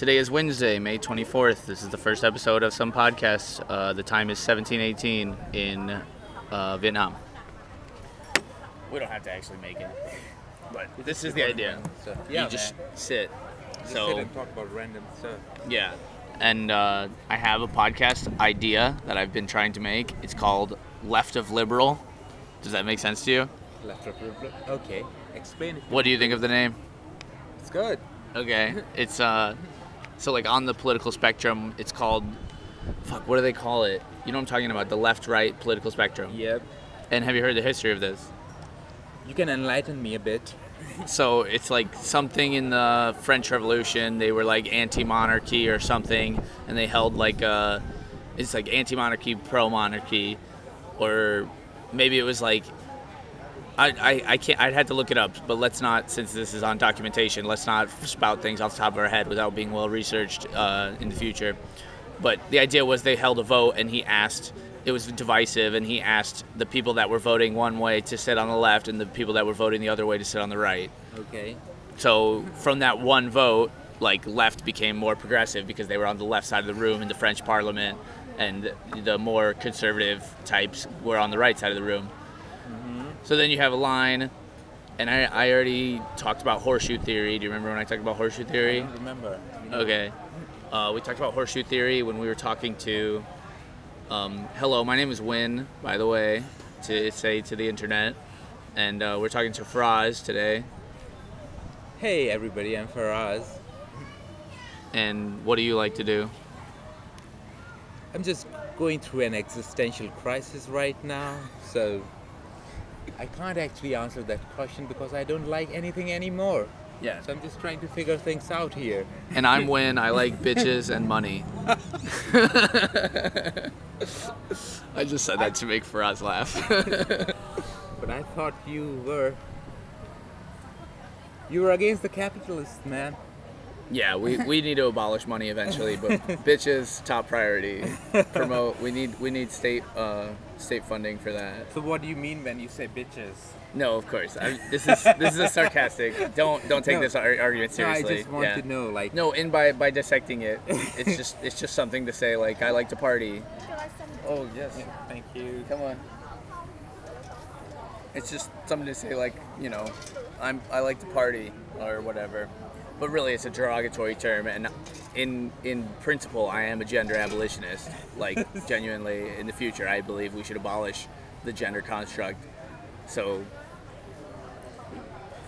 Today is Wednesday, May 24th. This is the first episode of some podcasts. Uh, the time is 1718 in uh, Vietnam. We don't have to actually make it, but this is the idea. So, you just sit. Just so sit and talk about random stuff. yeah, and uh, I have a podcast idea that I've been trying to make. It's called Left of Liberal. Does that make sense to you? Left of Republic. Okay, explain it. What do you think of the name? It's good. Okay, it's uh, so like on the political spectrum, it's called, fuck, what do they call it? You know what I'm talking about? The left-right political spectrum. Yep. And have you heard the history of this? You can enlighten me a bit. So it's like something in the French Revolution. They were like anti-monarchy or something, and they held like a, it's like anti-monarchy, pro-monarchy, or maybe it was like. I, I, I can't I'd had to look it up, but let's not since this is on documentation, let's not spout things off the top of our head without being well researched uh, in the future. But the idea was they held a vote and he asked it was divisive and he asked the people that were voting one way to sit on the left and the people that were voting the other way to sit on the right. Okay. So from that one vote, like left became more progressive because they were on the left side of the room in the French Parliament, and the more conservative types were on the right side of the room. So then you have a line, and I, I already talked about horseshoe theory. Do you remember when I talked about horseshoe I theory? don't remember. Okay. Uh, we talked about horseshoe theory when we were talking to. Um, hello, my name is Wyn, by the way, to say to the internet, and uh, we're talking to Faraz today. Hey everybody, I'm Faraz. And what do you like to do? I'm just going through an existential crisis right now, so I can't actually answer that question because I don't like anything anymore. Yeah. So I'm just trying to figure things out here. And I'm Wyn. I like bitches and money. I just said that to make Faraz laugh. But I thought you were you were against the capitalists, man. yeah, we, we need to abolish money eventually, but bitches top priority. Promote. We need we need state uh, state funding for that. So what do you mean when you say bitches? No, of course. I, this is this is a sarcastic. Don't don't take No. this ar- argument No, I seriously. just want yeah. to know, like, No, in by by dissecting it, it's just it's just something to say like I like to party. Oh yes. thank you. Come on. It's just something to say like, you know, I'm I like to party or whatever. But really it's a derogatory term and in in principle I am a gender abolitionist. Like genuinely in the future I believe we should abolish the gender construct. So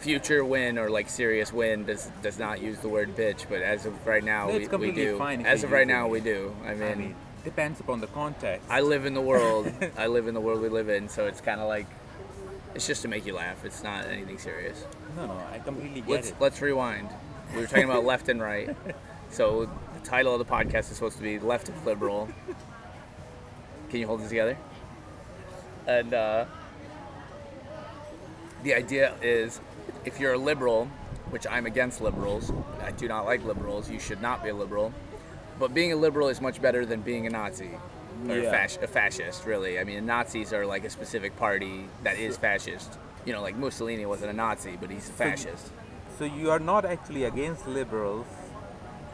future Wyn or like serious Wyn does does not use the word bitch, but as of right now That's we, we do. As of right it. now we do. I mean, I mean, depends upon the context. I live in the world. I live in the world we live in, so it's kind of like it's just to make you laugh. It's not anything serious. no, no, I completely get Let's it. let's rewind. We were talking about left and right. So the title of the podcast is supposed to be "Left of Liberal." Can you hold it together? And uh, the idea is, if you're a liberal, which I'm against liberals, I do not like liberals. You should not be a liberal. But being a liberal is much better than being a Nazi or Yeah. fasc- a fascist. Really, I mean, Nazis are like a specific party that is fascist. You know, like Mussolini wasn't a Nazi, but he's a fascist. So you are not actually against liberals,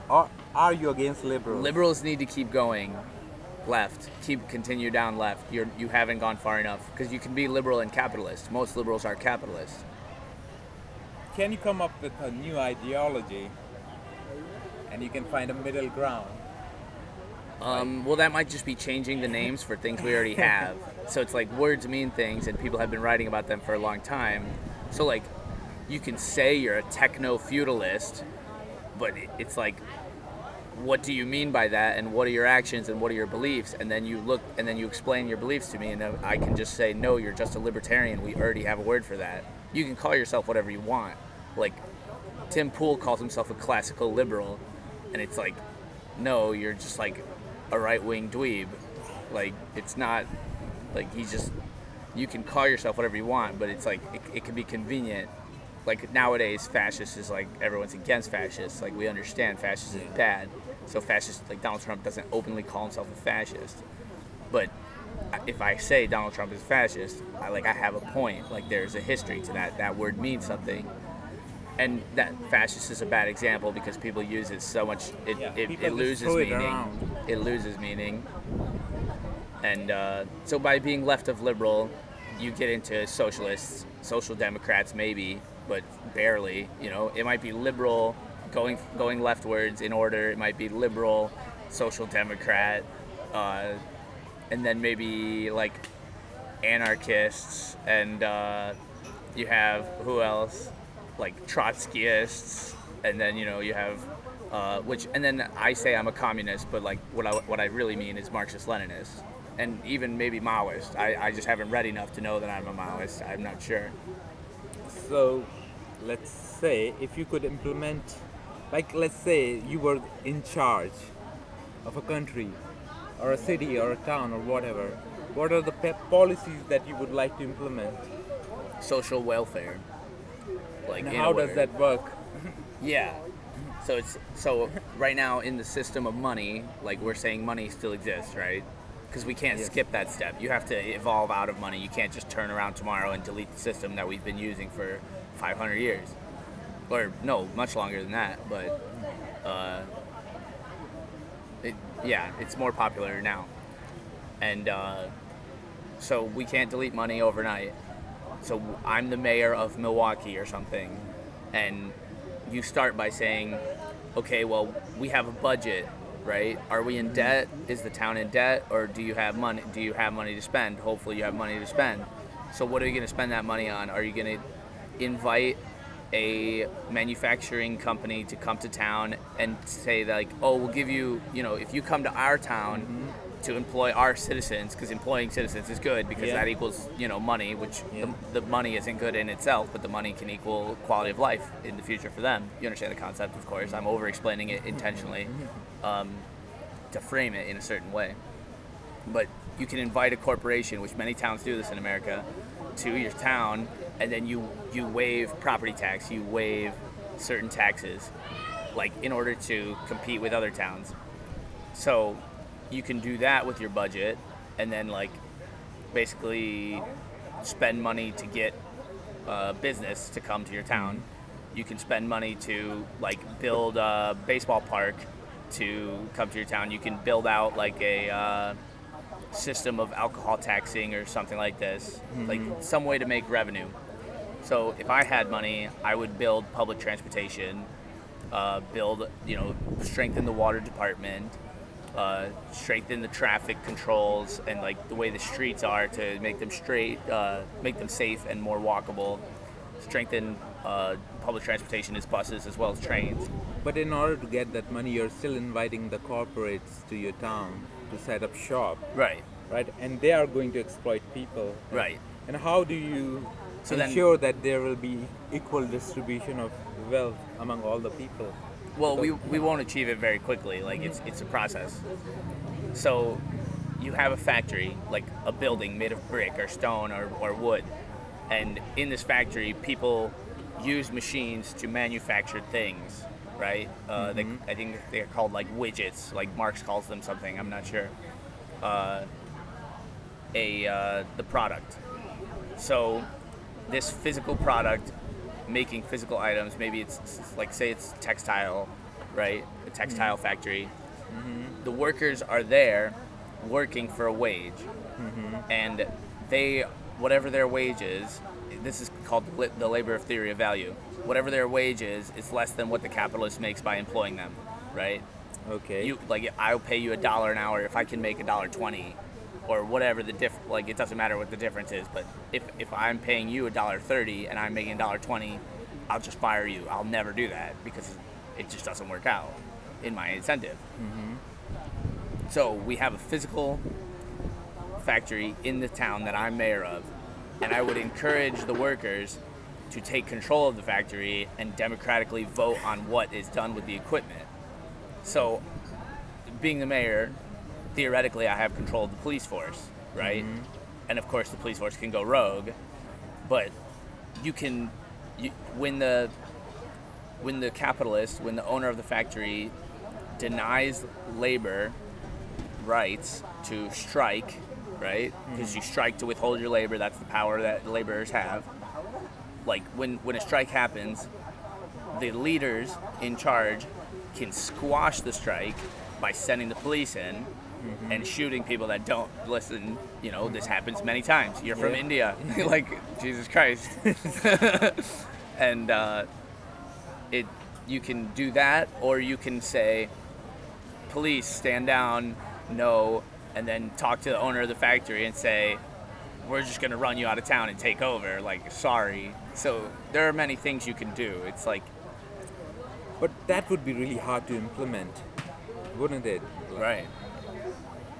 or are you against liberals? Liberals need to keep going left. Keep continue down left. You're you haven't gone far enough because you can be liberal and capitalist. Most liberals are capitalists. Can you come up with a new ideology, and you can find a middle ground? Um, well, that might just be changing the names for things we already have. so it's like words mean things, and people have been writing about them for a long time. So like, you can say you're a techno feudalist, but it's like, what do you mean by that, and what are your actions, and what are your beliefs? And then you look, and then you explain your beliefs to me, and I can just say, no, you're just a libertarian. We already have a word for that. You can call yourself whatever you want. Like, Tim Pool calls himself a classical liberal, and it's like, no, you're just like a right wing dweeb. Like, it's not like he's just. You can call yourself whatever you want, but it's like it, it can be convenient. Like nowadays, fascist is like everyone's against fascists. Like we understand fascist is bad, so fascist like Donald Trump doesn't openly call himself a fascist. But if I say Donald Trump is fascist, I like I have a point. Like there's a history to that. That word means something. and that fascist is a bad example because people use it so much it, Yeah, it, it loses meaning it loses meaning and uh, so by being left of liberal you get into socialists social democrats maybe but barely you know? It might be liberal going going leftwards in order. It might be liberal social democrat uh, and then maybe like anarchists and uh, you have who else? Like trotskyists and then you know you have uh, which and then i say i'm a communist but like what i, what I really mean is marxist leninist and even maybe maoist. I, I just haven't read enough to know that i'm a maoist. I'm not sure. So, let's say if you could implement, like, let's say you were in charge of a country, or a city, or a town, or whatever. What are the policies that you would like to implement? social welfare like And how does that work? Yeah. So it's so right now in the system of money, like we're saying money still exists, right? Because we can't Yes. skip that step. You have to evolve out of money. You can't just turn around tomorrow and delete the system that we've been using for 500 years, or no, much longer than that. But uh, it, yeah, it's more popular now, and uh, so we can't delete money overnight. So I'm the mayor of Milwaukee or something, and you start by saying, okay, well, we have a budget, right? Are we in debt? Is the town in debt, or do you have money? Do you have money to spend? Hopefully, you have money to spend. So, what are you going to spend that money on? Are you going to invite a manufacturing company to come to town and say that, like, oh, we'll give you, you know, if you come to our town to employ our citizens, because employing citizens is good because Yeah. that equals, you know, money, which Yeah. the, the money isn't good in itself, but the money can equal quality of life in the future for them. You understand the concept, of course. I'm over explaining it intentionally um, to frame it in a certain way. But you can invite a corporation, which many towns do this in America, to your town, and then you you waive property tax, you waive certain taxes, like in order to compete with other towns. So you can do that with your budget, and then like basically spend money to get uh, business to come to your town. You can spend money to like build a baseball park to come to your town. You can build out like a uh, system of alcohol taxing or something like this, like some way to make revenue. So if I had money, I would build public transportation, uh, build you know strengthen the water department, uh, strengthen the traffic controls and like the way the streets are to make them straight, uh, make them safe and more walkable. Strengthen uh, public transportation as buses as well as trains. But in order to get that money, you're still inviting the corporates to your town to set up shop, Right. right? And they are going to exploit people. Right. And how do you So then- ensure that there will be equal distribution of wealth among all the people? Well, we, we won't achieve it very quickly. Like it's it's a process. So you have a factory, like a building made of brick or stone or, or wood, and in this factory, people use machines to manufacture things, right? Uh, they, I think they're called like widgets, like Marx calls them something. I'm not sure. Uh, a uh, the product. So this physical product making physical items maybe it's, it's like say it's textile right? A textile mm-hmm. factory. Mm-hmm. The workers are there working for a wage. Mm-hmm. And they whatever their wage is this is called the the labor of theory of value. Whatever their wage is it's less than what the capitalist makes by employing them right? Okay. you like I'll pay you a dollar an hour if I can make a dollar twenty, or whatever the diff. Like it doesn't matter what the difference is. But if if I'm paying you a dollar thirty and I'm making a dollar twenty, I'll just fire you. I'll never do that because it just doesn't work out in my incentive. Mm-hmm. So we have a physical factory in the town that I'm mayor of, and I would encourage the workers to take control of the factory and democratically vote on what is done with the equipment. So, being the mayor, theoretically, I have control of the police force, right? Mm-hmm. And of course, the police force can go rogue, but you can, you, when the when the capitalist, when the owner of the factory denies labor rights to strike, right? Because you mm-hmm. strike to withhold your labor. That's the power that laborers have. Like when when a strike happens, the leaders in charge can squash the strike by sending the police in and shooting people that don't listen. You know, this happens many times. You're from Yeah. India, like Jesus Christ, and uh, it. You can do that, or you can say, "Police, stand down, no," and then talk to the owner of the factory and say, "We're just gonna run you out of town and take over." Like, sorry. So there are many things you can do. It's like, But that would be really hard to implement, wouldn't it? Like- right.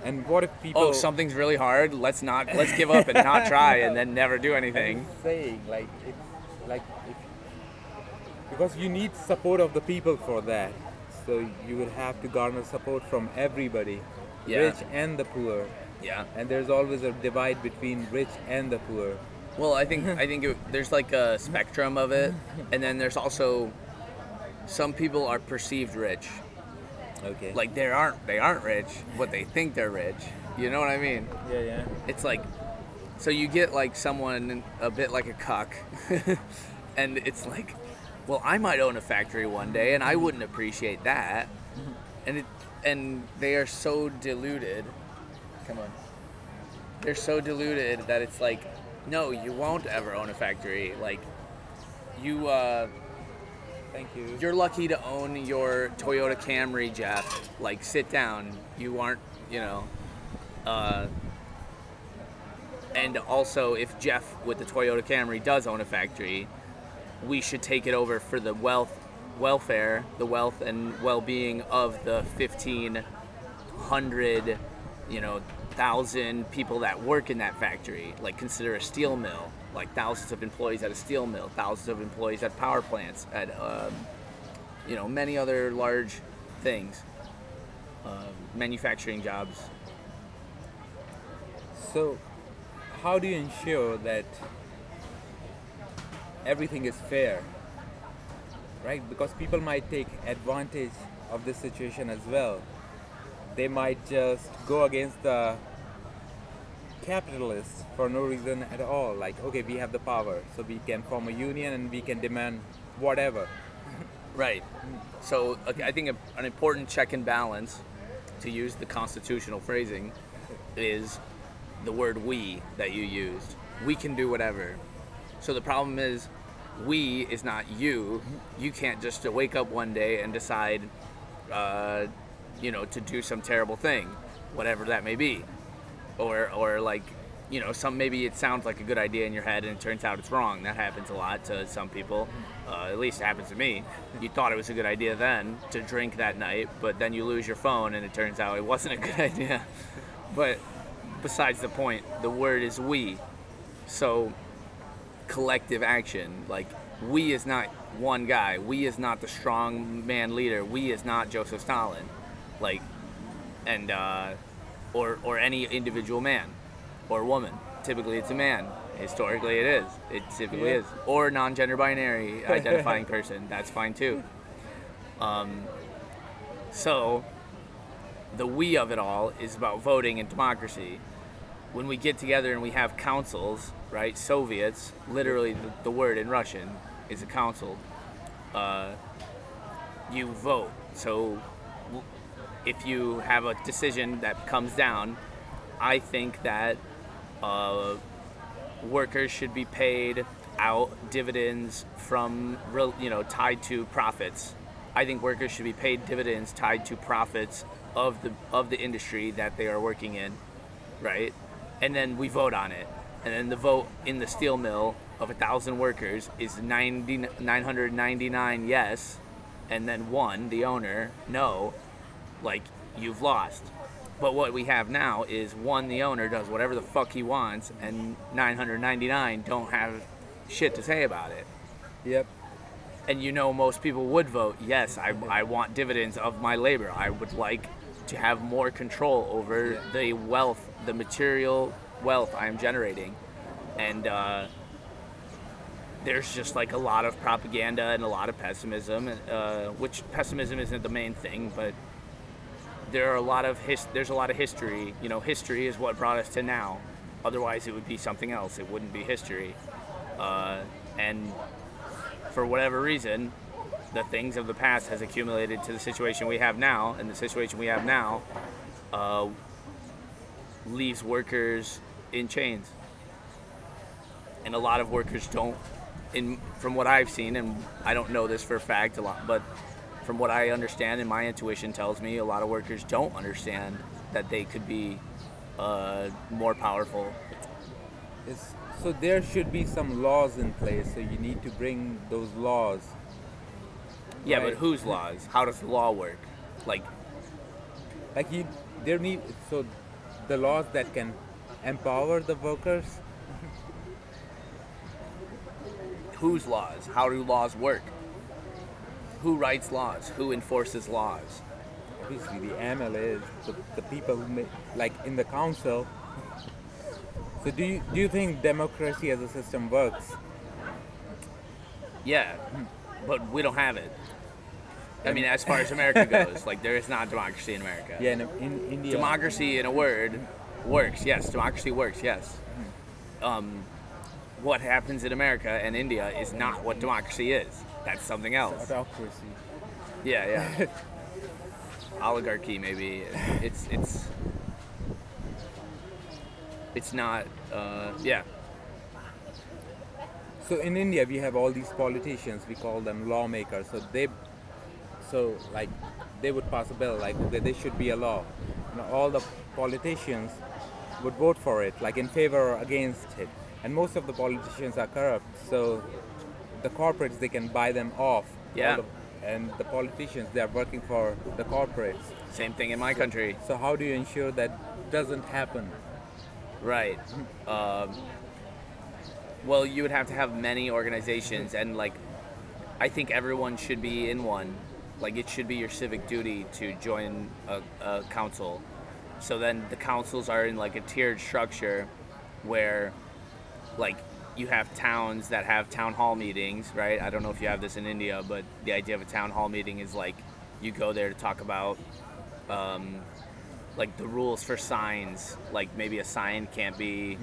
And what if oh, people? Oh, something's really hard. Let's not. Let's give up and not try, and then never do anything. I'm saying like it's like if, because you need support of the people for that. So you will have to garner support from everybody, Yeah. rich and the poor. Yeah. And there's always a divide between rich and the poor. Well, I think I think it, there's like a spectrum of it, and then there's also some people are perceived rich. Okay. Like they aren't they aren't rich, but they think they're rich. You know what I mean? yeah, yeah. It's like so you get like someone a bit like a cuck, and it's like, well, I might own a factory one day, and I wouldn't appreciate that, and it and they are so deluded. Come on. They're so deluded that it's like, no, you won't ever own a factory. Like, you uh, Thank you. you're lucky to own your Toyota Camry, Jeff. Like, sit down. You aren't, you know. Uh, and also, if Jeff with the Toyota Camry does own a factory, we should take it over for the wealth, welfare, the wealth and well-being of the 1,500, you know, thousand people that work in that factory. Like, consider a steel mill. Like thousands of employees at a steel mill, thousands of employees at power plants, at um, you know many other large things, uh, manufacturing jobs. So, how do you ensure that everything is fair? Right? Because people might take advantage of this situation as well. They might just go against the capitalists for no reason at all. Like, okay, we have the power, so we can form a union and we can demand whatever. Right. So okay, I think a, an important check and balance, to use the constitutional phrasing, is the word "we" that you used. We can do whatever. So the problem is, we is not you. You can't just wake up one day and decide, uh, you know, to do some terrible thing, whatever that may be, or or like. You know, some maybe it sounds like a good idea in your head, and it turns out it's wrong. That happens a lot to some people. Uh, at least it happens to me. You thought it was a good idea then to drink that night, but then you lose your phone, and it turns out it wasn't a good idea. But besides the point, the word is we. So collective action. Like we is not one guy. We is not the strong man leader. We is not Joseph Stalin. Like and uh, or or any individual man or woman. Typically it's a man. Historically it is. It typically Yeah. is. Or non-gender binary identifying person. That's fine too. Um, so the we of it all is about voting and democracy. When we get together and we have councils, right? Soviets, literally the, the word in Russian is a council. Uh, you vote. So if you have a decision that comes down, I think that uh, workers should be paid out dividends from real- you know tied to profits. I think workers should be paid dividends tied to profits of the of the industry that they are working in, right? And then we vote on it. And then the vote in the steel mill of a thousand workers is 90, 999 yes, and then one, the owner, no, like you've lost. But what we have now is one, the owner does whatever the fuck he wants, and 999 don't have shit to say about it. Yep. And you know, most people would vote yes, I, I want dividends of my labor. I would like to have more control over Yeah. the wealth, the material wealth I'm generating. And uh, there's just like a lot of propaganda and a lot of pessimism, uh, which pessimism isn't the main thing, but there are a lot of his, there's a lot of history. You know, history is what brought us to now. Otherwise, it would be something else. It wouldn't be history. Uh, and for whatever reason, the things of the past has accumulated to the situation we have now, and the situation we have now uh, leaves workers in chains. And a lot of workers don't, in from what I've seen, and I don't know this for a fact a lot, but from what I understand and my intuition tells me, a lot of workers don't understand that they could be uh, more powerful. It's, so there should be some laws in place. So you need to bring those laws. Yeah, but whose laws? How does the law work? Like, Like you, there need so the laws that can empower the workers. whose laws? How do laws work? Who writes laws? Who enforces laws? Obviously, the MLAs, the, the people who make, like in the council. So do you do you think democracy as a system works? Yeah, but we don't have it. I mean, as far as America goes, like there is not democracy in America. Yeah, in, in India. Democracy, in a word, works. Yes, democracy works. Yes. Um, what happens in America and India is not what democracy is. That's something else. Autocracy. Yeah, yeah. Oligarchy, maybe. It's it's it's not. Uh, yeah. So in India, we have all these politicians. We call them lawmakers. So they, so like, they would pass a bill like okay, there should be a law. Know, all the politicians would vote for it, like in favor or against it. And most of the politicians are corrupt. So the corporates they can buy them off. Yeah. and the politicians they are working for the corporates. Same thing in my country. So how do you ensure that doesn't happen? Right. Um, well, you would have to have many organizations, and like, I think everyone should be in one. Like, it should be your civic duty to join a, a council. So then the councils are in like a tiered structure where, like, you have towns that have town hall meetings, right? I don't know if you have this in India, but the idea of a town hall meeting is like you go there to talk about um, like the rules for signs. Like maybe a sign can't be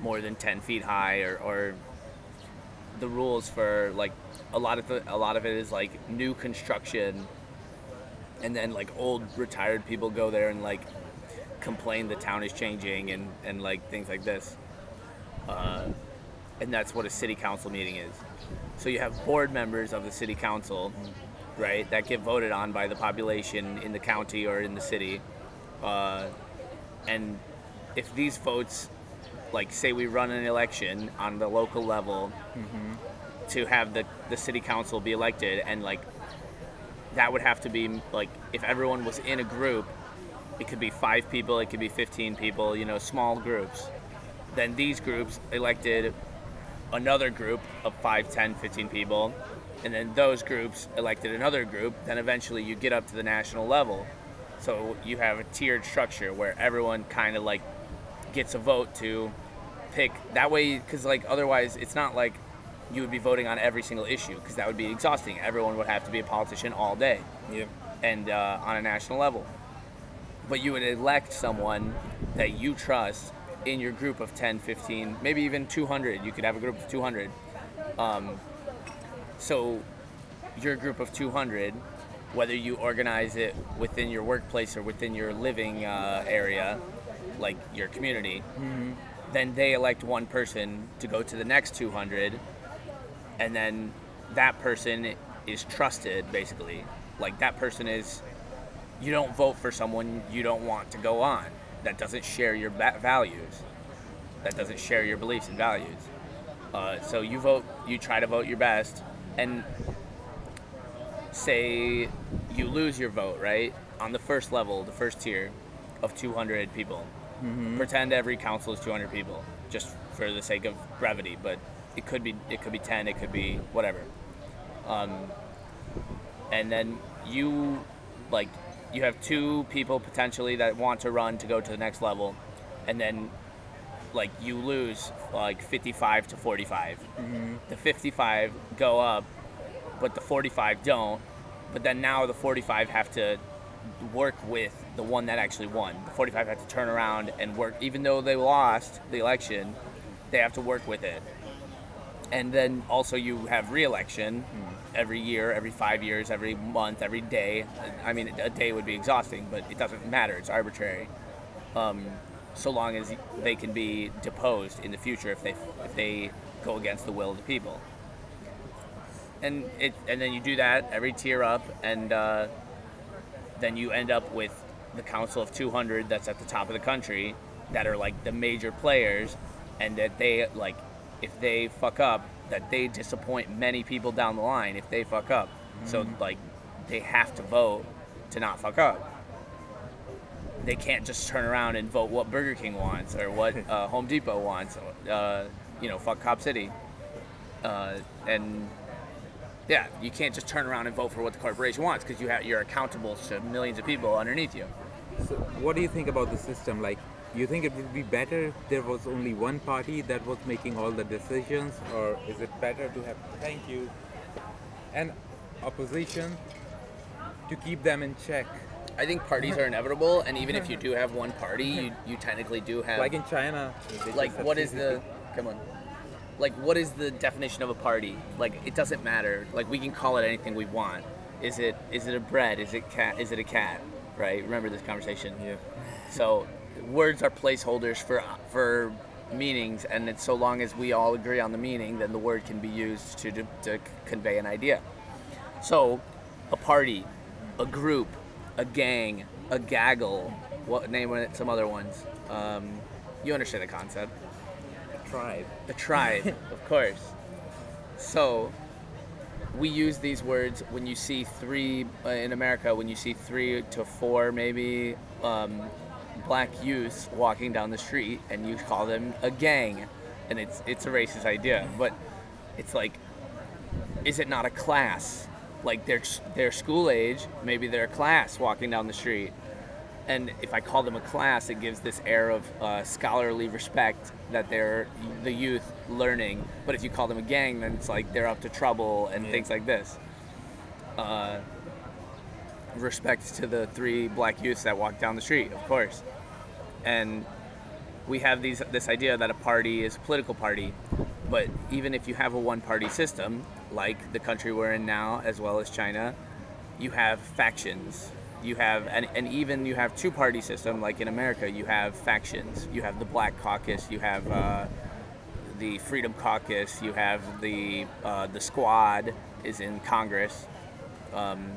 more than 10 feet high or, or the rules for like a lot of the, a lot of it is like new construction and then like old retired people go there and like complain the town is changing and, and like things like this. Uh, and that's what a city council meeting is. So you have board members of the city council right that get voted on by the population in the county or in the city. Uh, and if these votes like say we run an election on the local level to have the, the city council be elected and like that would have to be like if everyone was in a group it could be five people it could be 15 people you know small groups then these groups elected another group of 5 10 15 people and then those groups elected another group then eventually you get up to the national level so you have a tiered structure where everyone kind of like gets a vote to pick that way because like otherwise it's not like you would be voting on every single issue because that would be exhausting everyone would have to be a politician all day Yeah. and uh, on a national level. But you would elect someone that you trust in your group of 10, 15, maybe even 200. You could have a group of 200. Um, so your group of 200, whether you organize it within your workplace or within your living uh, area, like your community, then they elect one person to go to the next 200 and then that person is trusted basically like that person is you don't vote for someone you don't want to go on that doesn't share your values that doesn't share your beliefs and values. Uh, so you vote you try to vote your best and say you lose your vote right on the first level the first tier of 200 people. Pretend every council is 200 people just for the sake of brevity but it could be it could be 10 it could be whatever. Um, and then you like you have two people potentially that want to run to go to the next level and then like you lose like 55 to 45 mm-hmm. the 55 go up but the 45 don't. But then now the 45 have to work with the one that actually won. The 45 have to turn around and work. Even though they lost the election they have to work with it and then also you have re-election every year, every five years, every month, every day. I mean, a day would be exhausting, but it doesn't matter. It's arbitrary. Um, so long as they can be deposed in the future if they if they go against the will of the people. And it and then you do that every tier up, and uh, then you end up with the Council of 200 that's at the top of the country that are like the major players, and that they like if they fuck up, that they disappoint many people down the line if they fuck up. So like they have to vote to not fuck up. They can't just turn around and vote what Burger King wants or what uh, Home Depot wants. Uh, you know, fuck Cop City. Uh, and yeah, you can't just turn around and vote for what the corporation wants because you have you're accountable to millions of people underneath you. So what do you think about the system? Like, you think it would be better if there was only one party that was making all the decisions, or is it better to have thank you and opposition to keep them in check? I think parties are inevitable, and even if you do have one party, you, you technically do have Like in China, like what is the come on. Like what is the definition of a party? Like it doesn't matter. Like we can call it anything we want. Is it is it a bread? Is it cat is it a cat? Right? Remember this conversation. Yeah. so words are placeholders for for meanings and it's so long as we all agree on the meaning then the word can be used to, to, to convey an idea so a party a group a gang a gaggle what name it some other ones um, you understand the concept A tribe. the tribe, of course. So we use these words when you see three uh, in America. When you see three to four, maybe um, black youths walking down the street, and you call them a gang, and it's it's a racist idea. But it's like, is it not a class? Like they're they're school age, maybe they're a class walking down the street. And if I call them a class, it gives this air of uh, scholarly respect that they're the youth learning. But if you call them a gang, then it's like they're up to trouble and Yeah. things like this. Uh, respect to the three black youths that walk down the street, of course. And we have these this idea that a party is a political party, but even if you have a one-party system, like the country we're in now, as well as China, you have factions. You have and, and even you have two-party system, like in America, you have factions. You have the Black Caucus. You have uh, the Freedom Caucus. You have the uh, the Squad is in Congress, um,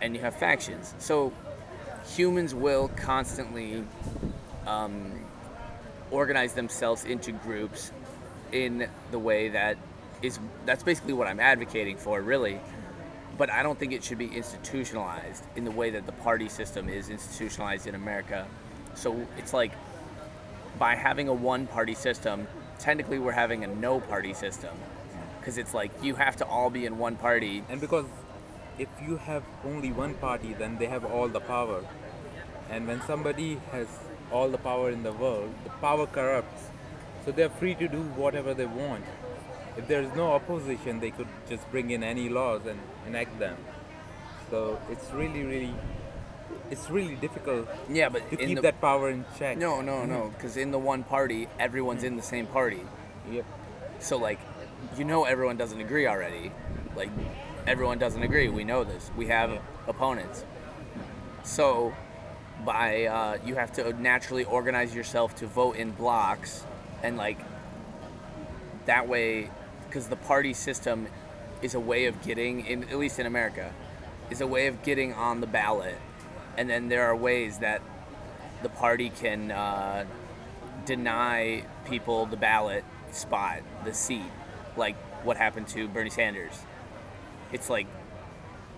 and you have factions. So humans will constantly um, organize themselves into groups in the way that is that's basically what I'm advocating for really. But I don't think it should be institutionalized in the way that the party system is institutionalized in America. So it's like by having a one party system technically we're having a no party system. Because it's like you have to all be in one party. And because if you have only one party, then they have all the power. And when somebody has all the power in the world, the power corrupts. So they're free to do whatever they want. If there's no opposition, they could just bring in any laws and enact them. So it's really, really, it's really difficult yeah but to keep the, that power in check. no no no mm-hmm. because in the one party everyone's in the same party Yep. So like, you know, everyone doesn't agree already. Like, everyone doesn't agree. We know this. We have Yeah. opponents. So, by uh, you have to naturally organize yourself to vote in blocks, and like that way, because the party system is a way of getting in, at least in America, is a way of getting on the ballot, and then there are ways that the party can uh, deny people the ballot spot, the seat, like what happened to Bernie Sanders. It's like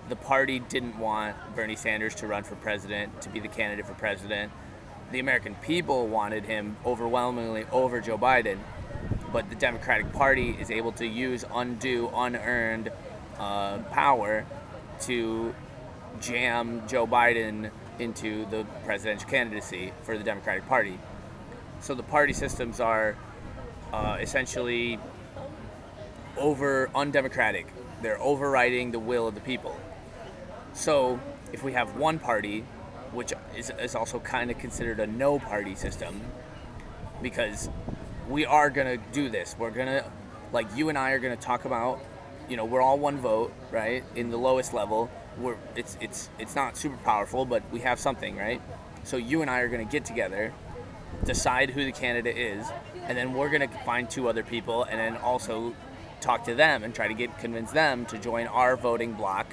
the party didn't want Bernie Sanders to run for president, to be the candidate for president. The American people wanted him overwhelmingly over Joe Biden, but the Democratic Party is able to use undue, unearned uh, power to jam Joe Biden into the presidential candidacy for the Democratic Party. So the party systems are uh, essentially over undemocratic. They're overriding the will of the people. So if we have one party, which is, is also kind of considered a no party system, because we are to do this. We're to like you and I are to talk about, you know, we're all one vote, right? In the lowest level, we're it's it's it's not super powerful, but we have something, right? So you and I are to get together, decide who the candidate is, and then we're to find two other people, and then also talk to them and try to get convince them to join our voting block.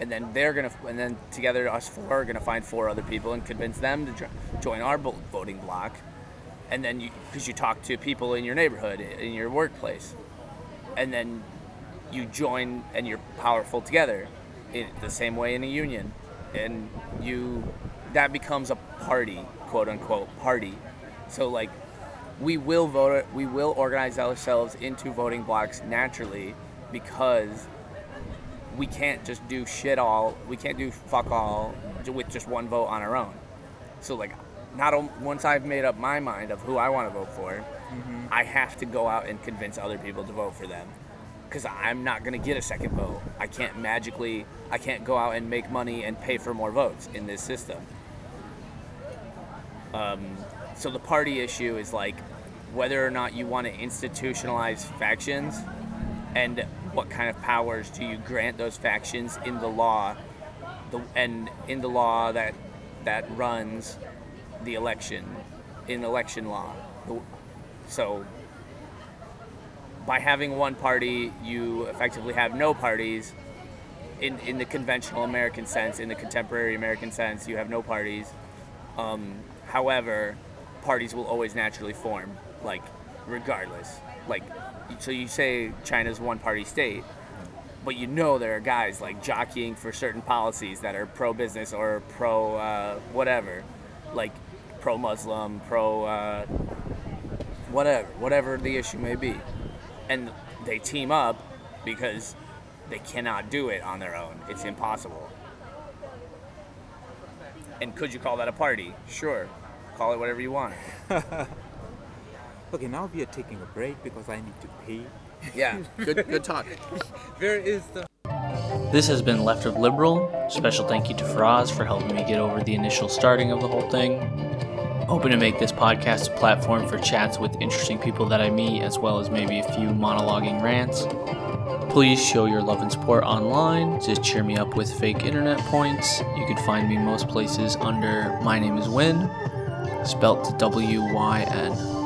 And then they're gonna, and then together us four are gonna find four other people and convince them to jo- join our voting block. And then you, because you talk to people in your neighborhood, in your workplace, and then you join and you're powerful together in the same way in a union and you that becomes a party quote unquote party so like we will vote we will organize ourselves into voting blocks naturally because we can't just do shit all we can't do fuck all with just one vote on our own. So like not once i've made up my mind of who i want to vote for mm-hmm. i have to go out and convince other people to vote for them. Because i'm not going to get a second vote. I can't magically i can't go out and make money and pay for more votes in this system um, so the party issue is like whether or not you want to institutionalize factions and what kind of powers do you grant those factions in the law the, and in the law that that runs the election in election law. So by having one party you effectively have no parties. In, in the conventional american sense in the contemporary american sense you have no parties. Um, however parties will always naturally form like regardless. Like so you say china's one party state but you know there are guys like jockeying for certain policies that are pro business or pro uh, whatever. Like pro muslim pro uh, whatever whatever the issue may be. And they team up because they cannot do it on their own. It's impossible and could you call that a party sure call it whatever you want Okay, now we are taking a break because I need to pee. yeah good good talk Where is the This has been Left of Liberal. Special thank you to Faraz for helping me get over the initial starting of the whole thing. Hoping to make this podcast a platform for chats with interesting people that I meet, as well as maybe a few monologuing rants. Please show your love and support online to cheer me up with fake internet points. You can find me most places under My Name is Wyn, spelt W Y N.